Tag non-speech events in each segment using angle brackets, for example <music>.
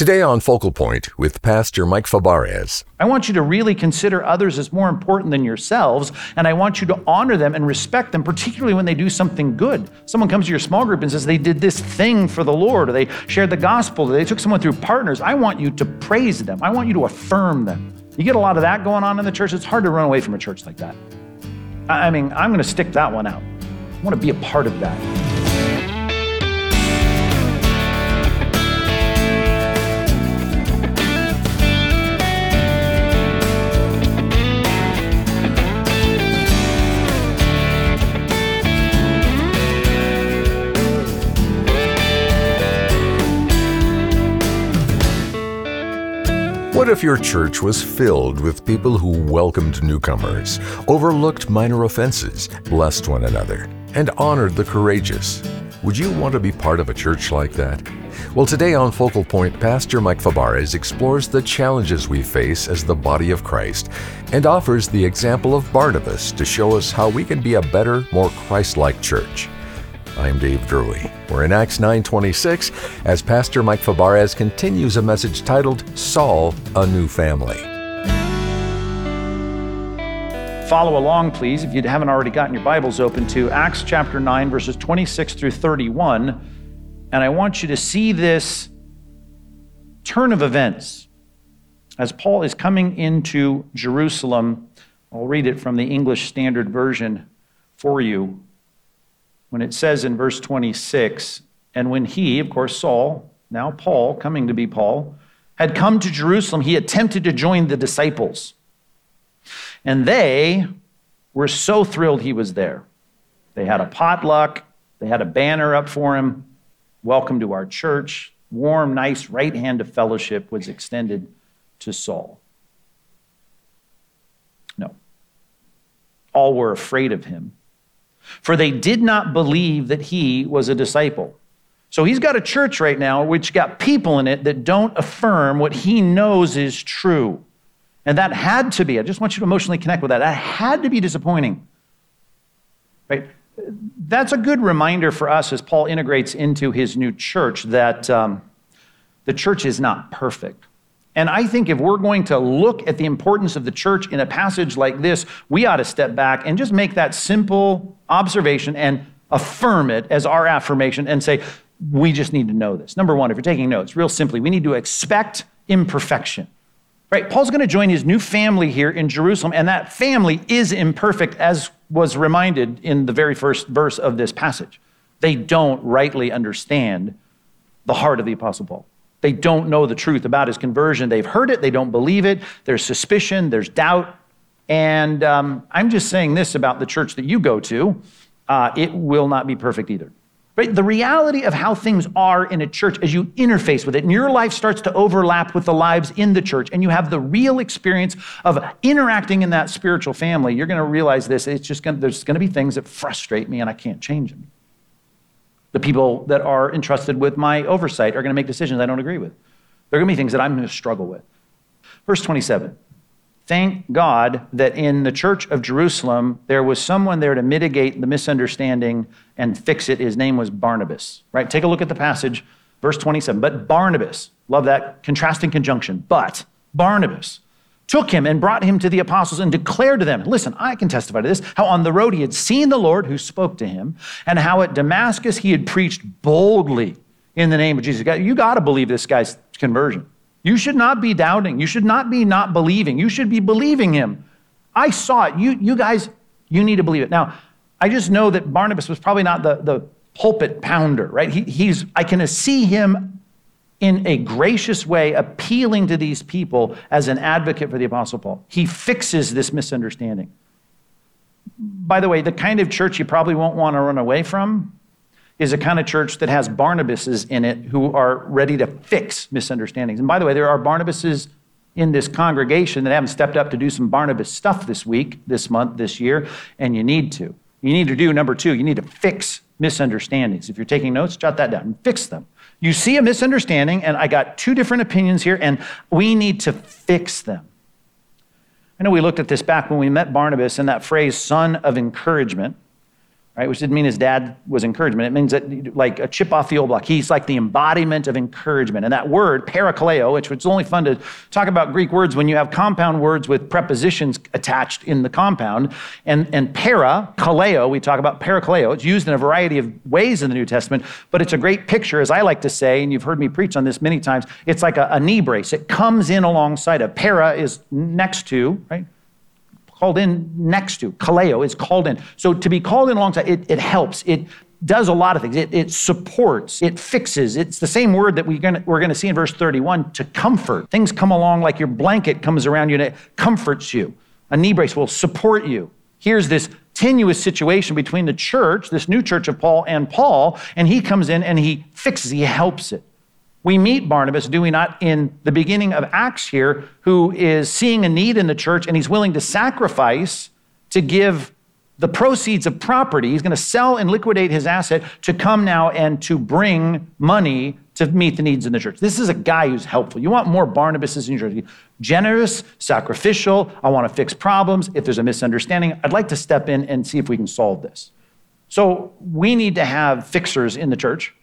Today on Focal Point with Pastor Mike Fabarez. I want you to really consider others as more important than yourselves, and I want you to honor them and respect them, particularly when they do something good. Someone comes to your small group and says they did this thing for the Lord, or they shared the gospel, or they took someone through partners. I want you to praise them. I want you to affirm them. You get a lot of that going on in the church. It's hard to run away from a church like that. I mean, I'm going to stick that one out. I want to be a part of that. What if your church was filled with people who welcomed newcomers, overlooked minor offenses, blessed one another, and honored the courageous? Would you want to be part of a church like that? Well, today on Focal Point, Pastor Mike Fabarez explores the challenges we face as the body of Christ and offers the example of Barnabas to show us how we can be a better, more Christ like church. I'm Dave Drury. We're in Acts 9:26 as Pastor Mike Fabarez continues a message titled Saul, a New Family. Follow along, please, if you haven't already gotten your Bibles open to Acts chapter 9, verses 26 through 31. And I want you to see this turn of events as Paul is coming into Jerusalem. I'll read it from the English Standard Version for you when it says in verse 26, and when he, of course, Saul, now Paul, coming to be Paul, had come to Jerusalem, he attempted to join the disciples. And they were so thrilled he was there. They had a potluck, they had a banner up for him. Welcome to our church. Warm, nice right hand of fellowship was extended to Saul. No. All were afraid of him for they did not believe that he was a disciple. So he's got a church right now which got people in it that don't affirm what he knows is true. And that had to be, I just want you to emotionally connect with that. That had to be disappointing. Right? That's a good reminder for us as Paul integrates into his new church that um, the church is not perfect. And I think if we're going to look at the importance of the church in a passage like this, we ought to step back and just make that simple observation and affirm it as our affirmation and say, we just need to know this. Number one, if you're taking notes, real simply, we need to expect imperfection. Right? Paul's going to join his new family here in Jerusalem, and that family is imperfect, as was reminded in the very first verse of this passage. They don't rightly understand the heart of the Apostle Paul. They don't know the truth about his conversion. They've heard it, they don't believe it. There's suspicion, there's doubt. And um, I'm just saying this about the church that you go to uh, it will not be perfect either. Right? The reality of how things are in a church as you interface with it, and your life starts to overlap with the lives in the church, and you have the real experience of interacting in that spiritual family, you're going to realize this. It's just going to, there's going to be things that frustrate me, and I can't change them. The people that are entrusted with my oversight are going to make decisions I don't agree with. There are going to be things that I'm going to struggle with. Verse 27. Thank God that in the church of Jerusalem, there was someone there to mitigate the misunderstanding and fix it. His name was Barnabas. Right? Take a look at the passage, verse 27. But Barnabas, love that contrasting conjunction, but Barnabas took him and brought him to the apostles and declared to them, Listen, I can testify to this, how on the road he had seen the Lord who spoke to him, and how at Damascus he had preached boldly in the name of Jesus. You got to believe this guy's conversion. You should not be doubting. You should not be not believing. You should be believing him. I saw it. You, you guys, you need to believe it. Now, I just know that Barnabas was probably not the, the pulpit pounder, right? He, he's, I can see him in a gracious way appealing to these people as an advocate for the Apostle Paul. He fixes this misunderstanding. By the way, the kind of church you probably won't want to run away from is a kind of church that has Barnabases in it who are ready to fix misunderstandings. And by the way, there are Barnabases in this congregation that haven't stepped up to do some Barnabas stuff this week, this month, this year, and you need to. You need to do number two, you need to fix misunderstandings. If you're taking notes, jot that down and fix them. You see a misunderstanding, and I got two different opinions here, and we need to fix them. I know we looked at this back when we met Barnabas and that phrase, son of encouragement. Right? Which didn't mean his dad was encouragement. It means that like a chip off the old block. He's like the embodiment of encouragement. And that word, parakaleo, which it's only fun to talk about Greek words when you have compound words with prepositions attached in the compound. And, and para, kaleo, we talk about parakaleo. It's used in a variety of ways in the New Testament, but it's a great picture, as I like to say, and you've heard me preach on this many times. It's like a, a knee brace. It comes in alongside of. Para is next to, right? Called in next to. Kaleo is called in. So to be called in alongside, it, it helps. It does a lot of things. It, it supports, it fixes. It's the same word that we're going we're to see in verse 31 to comfort. Things come along like your blanket comes around you and it comforts you. A knee brace will support you. Here's this tenuous situation between the church, this new church of Paul, and Paul, and he comes in and he fixes, he helps it. We meet Barnabas, do we not, in the beginning of Acts here, who is seeing a need in the church and he's willing to sacrifice to give the proceeds of property. He's going to sell and liquidate his asset to come now and to bring money to meet the needs in the church. This is a guy who's helpful. You want more Barnabases in your church. Generous, sacrificial. I want to fix problems. If there's a misunderstanding, I'd like to step in and see if we can solve this. So we need to have fixers in the church.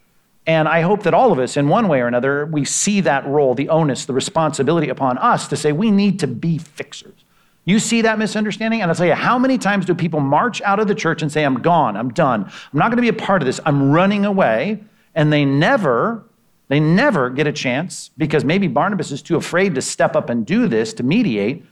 And I hope that all of us, in one way or another, we see that role, the onus, the responsibility upon us to say we need to be fixers. You see that misunderstanding? And I'll tell you, how many times do people march out of the church and say, I'm gone, I'm done, I'm not going to be a part of this, I'm running away, and they never, they never get a chance because maybe Barnabas is too afraid to step up and do this, to mediate.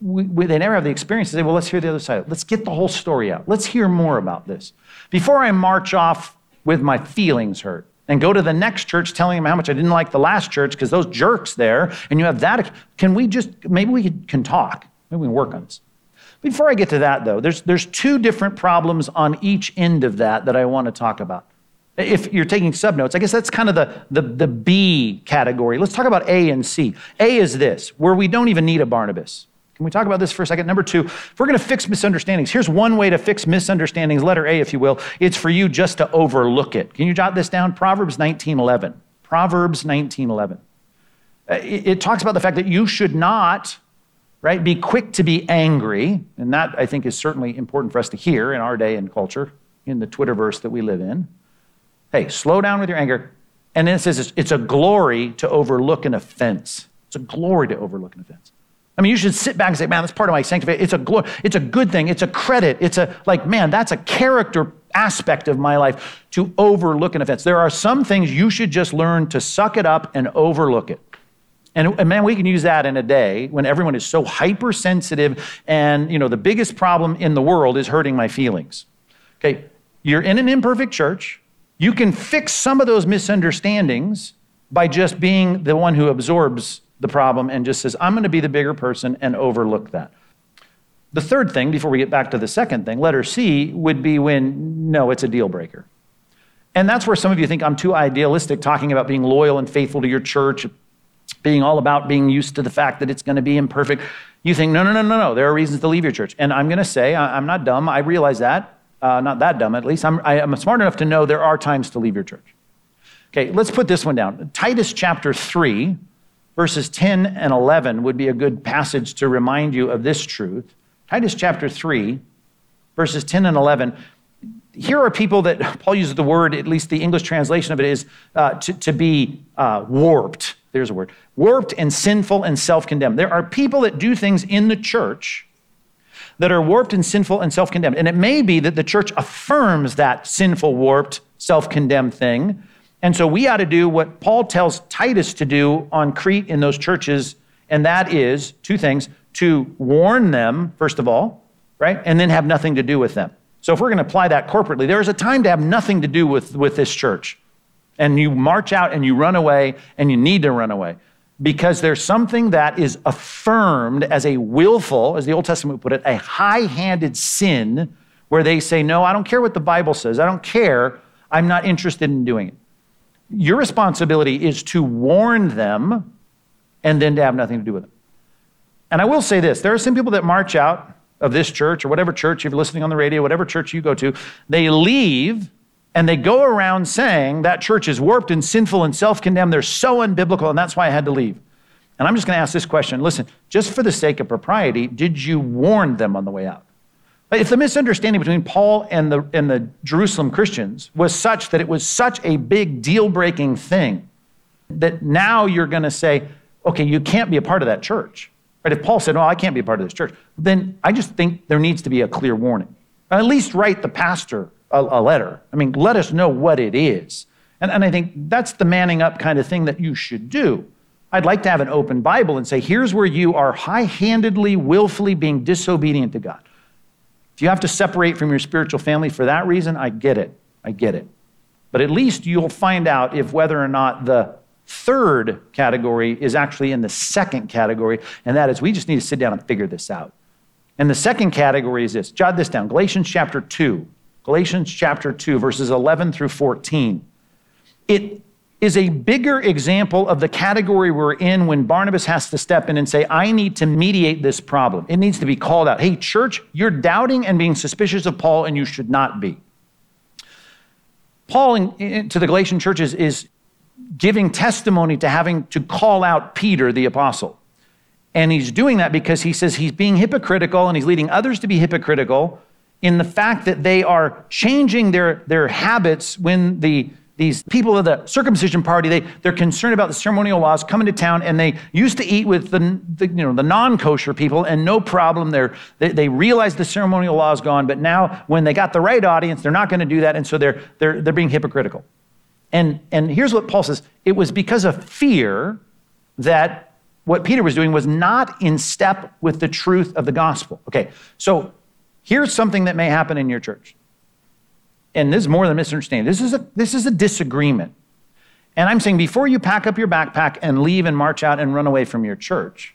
We, we, they never have the experience to say, well, let's hear the other side. Let's get the whole story out. Let's hear more about this. Before I march off with my feelings hurt, and go to the next church telling them how much I didn't like the last church because those jerks there, and you have that. Can we just, maybe we can talk. Maybe we can work on this. Before I get to that, though, there's, there's two different problems on each end of that that I want to talk about. If you're taking subnotes, I guess that's kind of the, the, the B category. Let's talk about A and C. A is this, where we don't even need a Barnabas. Can we talk about this for a second? Number two, if we're going to fix misunderstandings, here's one way to fix misunderstandings, letter A, if you will. It's for you just to overlook it. Can you jot this down? Proverbs 19:11. Proverbs 19:11. Uh, it, it talks about the fact that you should not, right, be quick to be angry, and that I think is certainly important for us to hear in our day and culture, in the Twitterverse that we live in. Hey, slow down with your anger. And then it says it's a glory to overlook an offense. It's a glory to overlook an offense. I mean, you should sit back and say, man, that's part of my sanctification. It's a glory, it's a good thing, it's a credit, it's a like, man, that's a character aspect of my life to overlook an offense. There are some things you should just learn to suck it up and overlook it. And, and, man, we can use that in a day when everyone is so hypersensitive, and you know the biggest problem in the world is hurting my feelings. Okay, you're in an imperfect church. You can fix some of those misunderstandings by just being the one who absorbs the problem and just says, I'm going to be the bigger person and overlook that. The third thing, before we get back to the second thing, letter C, would be when, no, it's a deal breaker. And that's where some of you think I'm too idealistic, talking about being loyal and faithful to your church, being all about being used to the fact that it's going to be imperfect. You think, no, no, no, no, no, there are reasons to leave your church. And I'm going to say, I'm not dumb. I realize that. Uh, not that dumb, at least. I'm, I, am smart enough to know there are times to leave your church. Okay, let's put this one down. Titus chapter 3, Verses 10 and 11 would be a good passage to remind you of this truth. Titus chapter 3, verses 10 and 11. Here are people that <laughs> Paul uses the word, at least the English translation of it is uh, to, to, be uh, warped. There's a word warped and sinful and self condemned. There are people that do things in the church that are warped and sinful and self condemned. And it may be that the church affirms that sinful, warped, self condemned thing, and so we ought to do what Paul tells Titus to do on Crete in those churches, and that is two things to warn them, first of all, right? And then have nothing to do with them. So if we're going to apply that corporately, there is a time to have nothing to do with, with this church. And you march out and you run away, and you need to run away because there's something that is affirmed as a willful, as the Old Testament would put it, a high handed sin where they say, No, I don't care what the Bible says. I don't care. I'm not interested in doing it. Your responsibility is to warn them and then to have nothing to do with them. And I will say this there are some people that march out of this church or whatever church, you're listening on the radio, whatever church you go to, they leave and they go around saying that church is warped and sinful and self condemned. They're so unbiblical, and that's why I had to leave. And I'm just going to ask this question listen, just for the sake of propriety, did you warn them on the way out? If the misunderstanding between Paul and the, and the Jerusalem Christians was such that it was such a big deal breaking thing that now you're going to say, okay, you can't be a part of that church. Right? If Paul said, oh, I can't be a part of this church, then I just think there needs to be a clear warning. At least write the pastor a, a letter. I mean, let us know what it is. And, and I think that's the manning up kind of thing that you should do. I'd like to have an open Bible and say, here's where you are high handedly, willfully being disobedient to God. You have to separate from your spiritual family for that reason, I get it. I get it. But at least you'll find out if whether or not the third category is actually in the second category, and that is we just need to sit down and figure this out. And the second category is this jot this down Galatians chapter 2. Galatians chapter 2, verses 11 through 14. It is a bigger example of the category we're in when Barnabas has to step in and say, I need to mediate this problem. It needs to be called out. Hey, church, you're doubting and being suspicious of Paul, and you should not be. Paul in, in, to the Galatian churches is giving testimony to having to call out Peter, the apostle. And he's doing that because he says he's being hypocritical and he's leading others to be hypocritical in the fact that they are changing their, their habits when the these people of the circumcision party, they, they're concerned about the ceremonial laws coming to town, and they used to eat with the, the you know, the non-kosher people, and no problem. They're, they, they realize the ceremonial law is gone, but now when they got the right audience, they're not going to do that, and so they're, they're, they're being hypocritical. And, and here's what Paul says it was because of fear that what Peter was doing was not in step with the truth of the gospel. Okay, so here's something that may happen in your church and this is more than misunderstanding. This is a, this is a disagreement. And I'm saying before you pack up your backpack and leave and march out and run away from your church,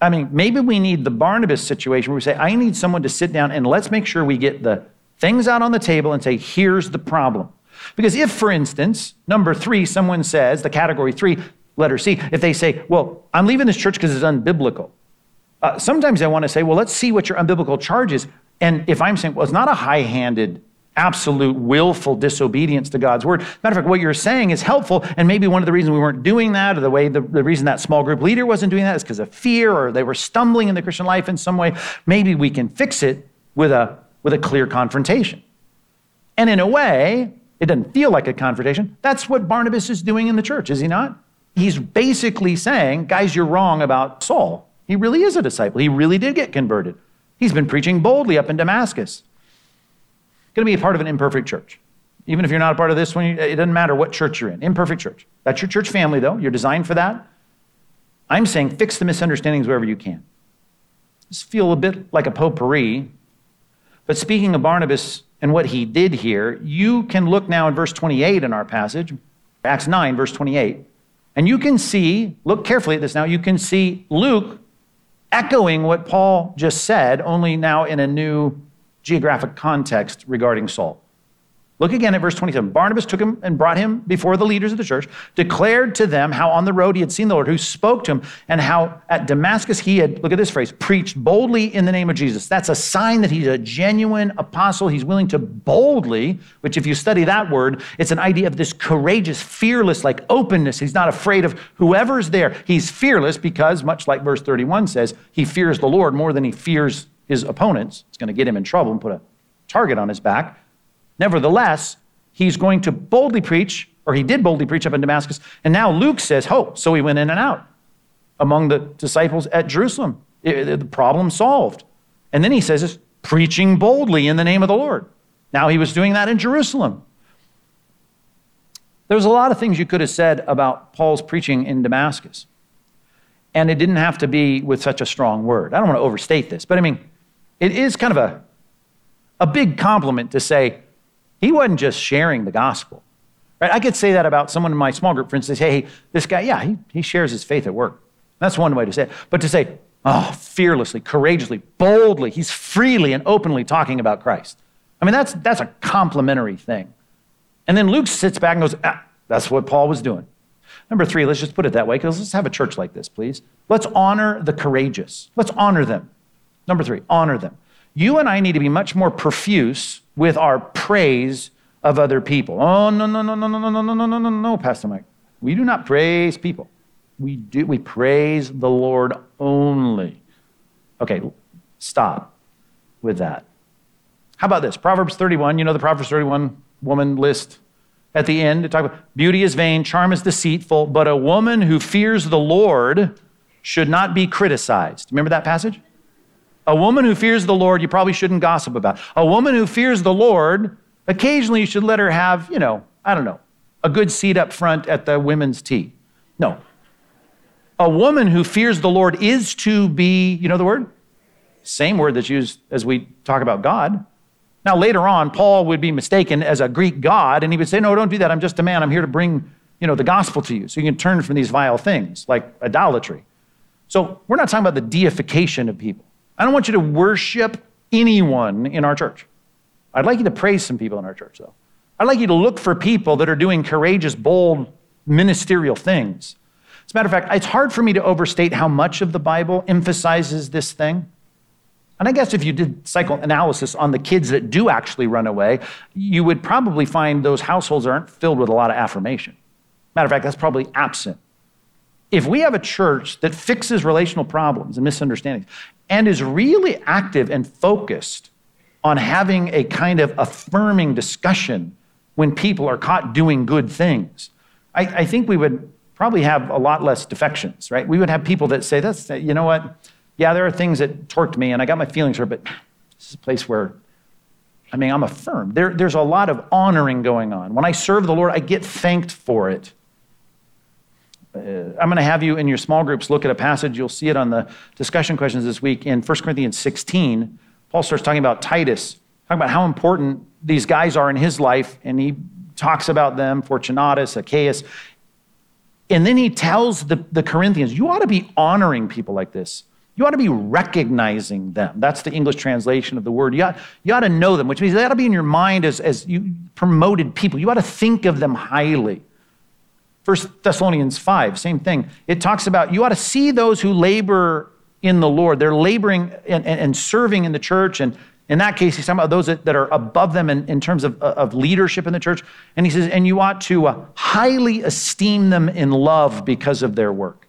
I mean, maybe we need the Barnabas situation where we say, I need someone to sit down and let's make sure we get the things out on the table and say, here's the problem. Because if, for instance, number three, someone says, the category three, letter C, if they say, well, I'm leaving this church because it's unbiblical. Uh, sometimes I want to say, well, let's see what your unbiblical charge is. And if I'm saying, well, it's not a high handed absolute willful disobedience to God's word. Matter of fact, what you're saying is helpful, and maybe one of the reasons we weren't doing that, or the way the, the reason that small group leader wasn't doing that is because of fear, or they were stumbling in the Christian life in some way. Maybe we can fix it with a with a clear confrontation. And in a way, it doesn't feel like a confrontation. That's what Barnabas is doing in the church, is he not? He's basically saying, guys, you're wrong about Saul. He really is a disciple. He really did get converted. He's been preaching boldly up in Damascus going to be a part of an imperfect church. Even if you're not a part of this one, it doesn't matter what church you're in. Imperfect church. That's your church family, though. You're designed for that. I'm saying fix the misunderstandings wherever you can. Just feel a bit like a potpourri. But speaking of Barnabas and what he did here, you can look now in verse 28 in our passage, Acts 9, verse 28. And you can see, look carefully at this now, you can see Luke echoing what Paul just said, only now in a new geographic context regarding Saul. Look again at verse 27. Barnabas took him and brought him before the leaders of the church, declared to them how on the road he had seen the Lord, who spoke to him, and how at Damascus he had, look at this phrase, preached boldly in the name of Jesus. That's a sign that he's a genuine apostle. He's willing to boldly, which if you study that word, it's an idea of this courageous, fearless, like openness. He's not afraid of whoever's there. He's fearless because, much like verse 31 says, he fears the Lord more than he fears his opponents. It's going to get him in trouble and put a target on his back. Nevertheless, he's going to boldly preach, or he did boldly preach up in Damascus. And now Luke says, oh, so he went in and out among the disciples at Jerusalem. It, the problem solved. And then he says, it's preaching boldly in the name of the Lord. Now he was doing that in Jerusalem. There's a lot of things you could have said about Paul's preaching in Damascus. And it didn't have to be with such a strong word. I don't want to overstate this, but I mean, it is kind of a, a big compliment to say he wasn't just sharing the gospel. Right? I could say that about someone in my small group, for instance, hey, this guy, yeah, he, he shares his faith at work. That's one way to say it. But to say, oh, fearlessly, courageously, boldly, he's freely and openly talking about Christ. I mean, that's, that's a complimentary thing. And then Luke sits back and goes, ah, that's what Paul was doing. Number three, let's just put it that way, because let's have a church like this, please. Let's honor the courageous. Let's honor them. Number three, honor them. You and I need to be much more profuse with our praise of other people. Oh, no, no, no, no, no, no, no, no, no, no, no, no, Pastor Mike. We do not praise people. We do we praise the Lord only. Okay, stop with that. How about this? Proverbs 31, you know the Proverbs 31 woman list at the end. It talks about beauty is vain, charm is deceitful, but a woman who fears the Lord should not be criticized. Remember that passage? A woman who fears the Lord, you probably shouldn't gossip about. A woman who fears the Lord, occasionally you should let her have, you know, I don't know, a good seat up front at the women's tea. No. A woman who fears the Lord is to be, you know the word? Same word that's used as we talk about God. Now, later on, Paul would be mistaken as a Greek god, and he would say, No, don't do that. I'm just a man. I'm here to bring, you know, the gospel to you so you can turn from these vile things like idolatry. So we're not talking about the deification of people. I don't want you to worship anyone in our church. I'd like you to praise some people in our church, though. I'd like you to look for people that are doing courageous, bold, ministerial things. As a matter of fact, it's hard for me to overstate how much of the Bible emphasizes this thing. And I guess if you did psychoanalysis on the kids that do actually run away, you would probably find those households aren't filled with a lot of affirmation. Matter of fact, that's probably absent. If we have a church that fixes relational problems and misunderstandings and is really active and focused on having a kind of affirming discussion when people are caught doing good things, I, I think we would probably have a lot less defections, right? We would have people that say, "That's you know what? Yeah, there are things that torqued me, and I got my feelings hurt, but this is a place where." I mean, I'm affirmed. There, there's a lot of honoring going on. When I serve the Lord, I get thanked for it. Uh, I'm going to have you in your small groups look at a passage. You'll see it on the discussion questions this week in 1 Corinthians 16. Paul starts talking about Titus, talking about how important these guys are in his life, and he talks about them, Fortunatus, Achaicus. And then he tells the, the Corinthians, you ought to be honoring people like this. You ought to be recognizing them. That's the English translation of the word. You ought, you ought to know them, which means they ought to be in your mind as, as you promoted people. You ought to think of them highly. First Thessalonians 5, same thing. It talks about you ought to see those who labor in the Lord. They're laboring and, and, and serving in the church. And in that case, he's talking about those that, that are above them in, in terms of, of leadership in the church. And he says, and you ought to uh, highly esteem them in love because of their work.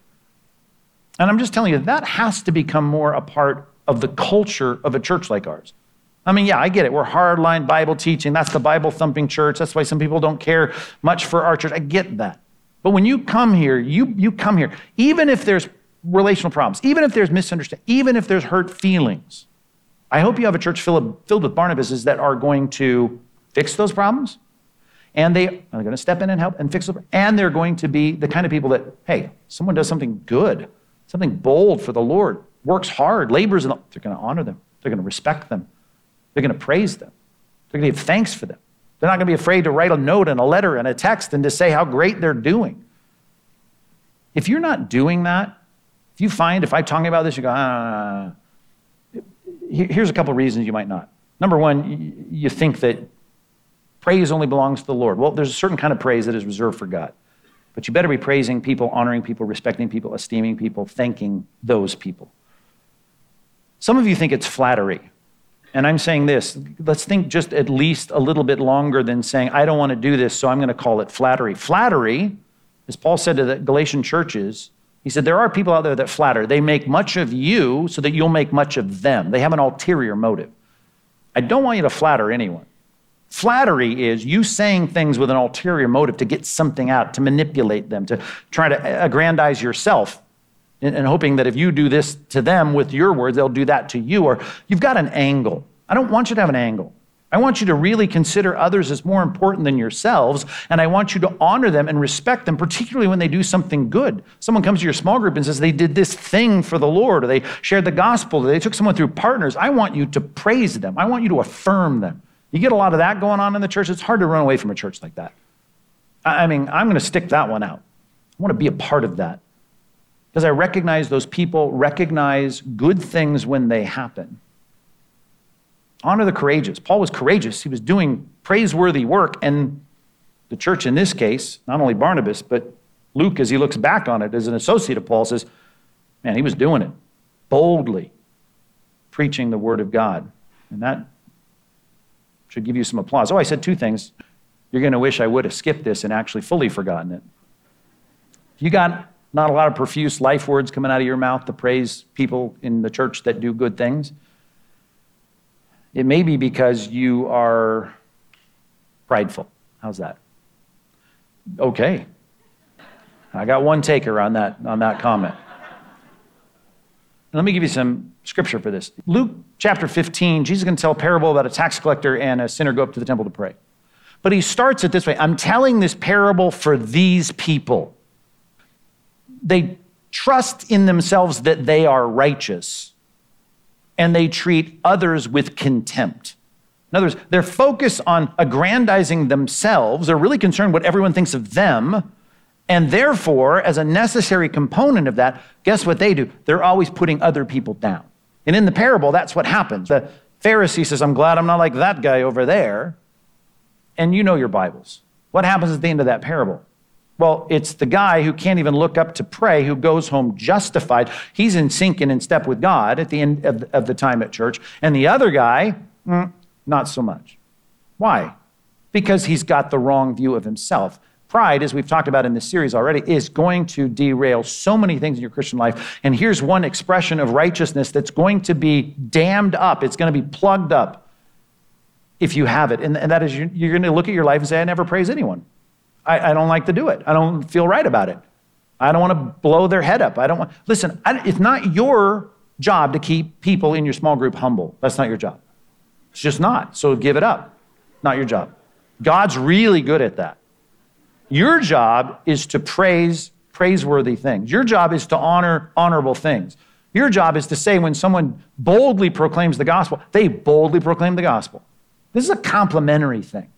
And I'm just telling you, that has to become more a part of the culture of a church like ours. I mean, yeah, I get it. We're hardline Bible teaching. That's the Bible thumping church. That's why some people don't care much for our church. I get that. But when you come here, you, you come here, even if there's relational problems, even if there's misunderstanding, even if there's hurt feelings, I hope you have a church filled, filled with Barnabases that are going to fix those problems. And they are going to step in and help and fix them. And they're going to be the kind of people that, hey, someone does something good something bold for the Lord, works hard, labors, in the, they're going to honor them. They're going to respect them. They're going to praise them. They're going to give thanks for them. They're not going to be afraid to write a note and a letter and a text and to say how great they're doing. If you're not doing that, if you find, if I'm talking about this, you go, ah, here's a couple of reasons you might not. Number one, you think that praise only belongs to the Lord. Well, there's a certain kind of praise that is reserved for God. But you better be praising people, honoring people, respecting people, esteeming people, thanking those people. Some of you think it's flattery. And I'm saying this let's think just at least a little bit longer than saying, I don't want to do this, so I'm going to call it flattery. Flattery, as Paul said to the Galatian churches, he said, There are people out there that flatter. They make much of you so that you'll make much of them. They have an ulterior motive. I don't want you to flatter anyone. Flattery is you saying things with an ulterior motive to get something out, to manipulate them, to try to aggrandize yourself, and, hoping that if you do this to them with your words, they'll do that to you. Or you've got an angle. I don't want you to have an angle. I want you to really consider others as more important than yourselves, and I want you to honor them and respect them, particularly when they do something good. Someone comes to your small group and says they did this thing for the Lord, or they shared the gospel, or they took someone through partners. I want you to praise them. I want you to affirm them. You get a lot of that going on in the church. It's hard to run away from a church like that. I mean, I'm going to stick that one out. I want to be a part of that because I recognize those people recognize good things when they happen. Honor the courageous. Paul was courageous, he was doing praiseworthy work. And the church, in this case, not only Barnabas, but Luke, as he looks back on it as an associate of Paul, says, man, he was doing it boldly, preaching the word of God. And that should give you some applause. Oh, I said two things. You're going to wish I would have skipped this and actually fully forgotten it. You got not a lot of profuse life words coming out of your mouth to praise people in the church that do good things. It may be because you are prideful. How's that? Okay. I got one taker on that, on that comment. Let me give you some scripture for this. Luke chapter 15, Jesus is going to tell a parable about a tax collector and a sinner go up to the temple to pray. But he starts it this way I'm telling this parable for these people. They trust in themselves that they are righteous, and they treat others with contempt. In other words, they're focused on aggrandizing themselves. They're really concerned what everyone thinks of them. And therefore, as a necessary component of that, guess what they do? They're always putting other people down. And in the parable, that's what happens. The Pharisee says, I'm glad I'm not like that guy over there. And you know your Bibles. What happens at the end of that parable? Well, it's the guy who can't even look up to pray who goes home justified. He's in sync and in step with God at the end of, of the time at church. And the other guy, mm, not so much. Why? Because he's got the wrong view of himself. Pride, as we've talked about in this series already, is going to derail so many things in your Christian life. And here's one expression of righteousness that's going to be dammed up, it's going to be plugged up if you have it. And, and that is, you're, you're going to look at your life and say, I never praise anyone. I, I, don't like to do it. I don't feel right about it. I don't want to blow their head up. I don't want, listen, I, it's not your job to keep people in your small group humble. That's not your job. It's just not. So give it up. Not your job. God's really good at that. Your job is to praise praiseworthy things. Your job is to honor honorable things. Your job is to say when someone boldly proclaims the gospel, they boldly proclaim the gospel. This is a complimentary thing.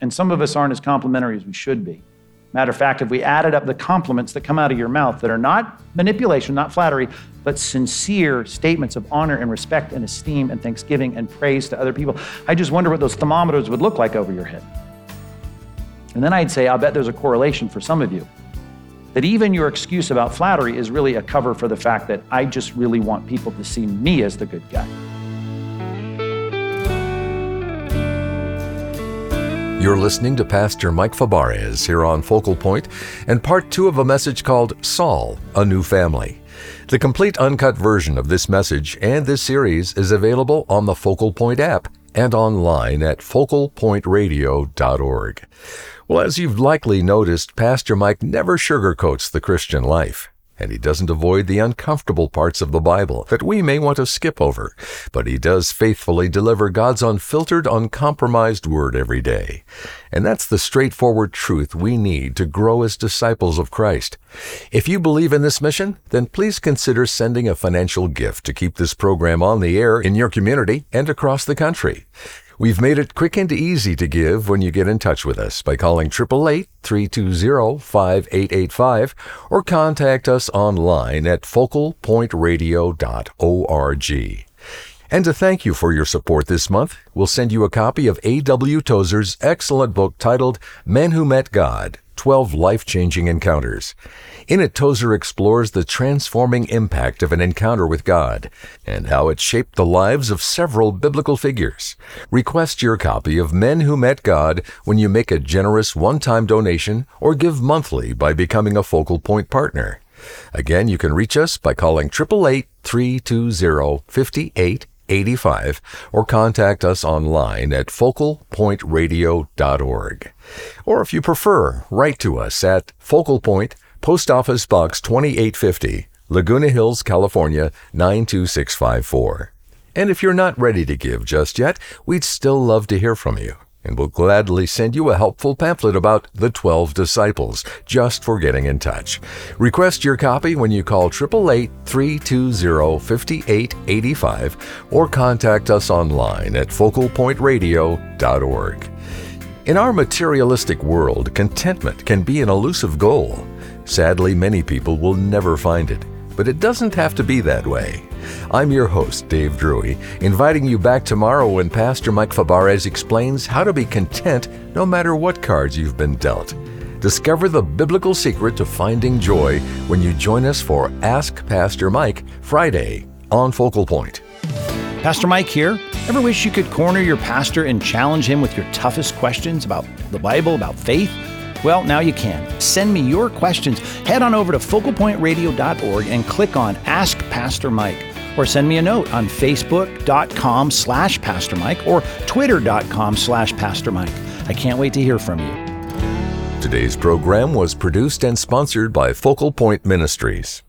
And some of us aren't as complimentary as we should be. Matter of fact, if we added up the compliments that come out of your mouth that are not manipulation, not flattery, but sincere statements of honor and respect and esteem and thanksgiving and praise to other people, I just wonder what those thermometers would look like over your head. And then I'd say, I'll bet there's a correlation for some of you. That even your excuse about flattery is really a cover for the fact that I just really want people to see me as the good guy. You're listening to Pastor Mike Fabarez here on Focal Point and part two of a message called Saul, A New Family. The complete uncut version of this message and this series is available on the Focal Point app and online at focalpointradio.org. Well, as you've likely noticed, Pastor Mike never sugarcoats the Christian life and he doesn't avoid the uncomfortable parts of the Bible that we may want to skip over, but he does faithfully deliver God's unfiltered, uncompromised word every day. And that's the straightforward truth we need to grow as disciples of Christ. If you believe in this mission, then please consider sending a financial gift to keep this program on the air in your community and across the country. We've made it quick and easy to give when you get in touch with us by calling 888-320-5885 or contact us online at focalpointradio.org. And to thank you for your support this month, we'll send you a copy of A.W. Tozer's excellent book titled Men Who Met God 12 Life Changing Encounters. In it, Tozer explores the transforming impact of an encounter with God and how it shaped the lives of several biblical figures. Request your copy of Men Who Met God when you make a generous one time donation or give monthly by becoming a Focal Point partner. Again, you can reach us by calling 888 320 5885 or contact us online at focalpointradio.org. Or if you prefer, write to us at Focal Point, Post Office Box 2850, Laguna Hills, California 92654. And if you're not ready to give just yet, we'd still love to hear from you and we'll gladly send you a helpful pamphlet about the 12 disciples just for getting in touch. Request your copy when you call 888 320 5885 or contact us online at focalpointradio.org. In our materialistic world, contentment can be an elusive goal. Sadly, many people will never find it, but it doesn't have to be that way. I'm your host, Dave Drury, inviting you back tomorrow when Pastor Mike Fabarez explains how to be content no matter what cards you've been dealt. Discover the biblical secret to finding joy when you join us for Ask Pastor Mike Friday on Focal Point. Pastor Mike here. Ever wish you could corner your pastor and challenge him with your toughest questions about the Bible, about faith? Well, now you can. Send me your questions. Head on over to focalpointradio.org and click on Ask Pastor Mike. or send me a note on facebook.com slash Pastor Mike or twitter.com slash Pastor Mike. I can't wait to hear from you. Today's program was produced and sponsored by Focal Point Ministries.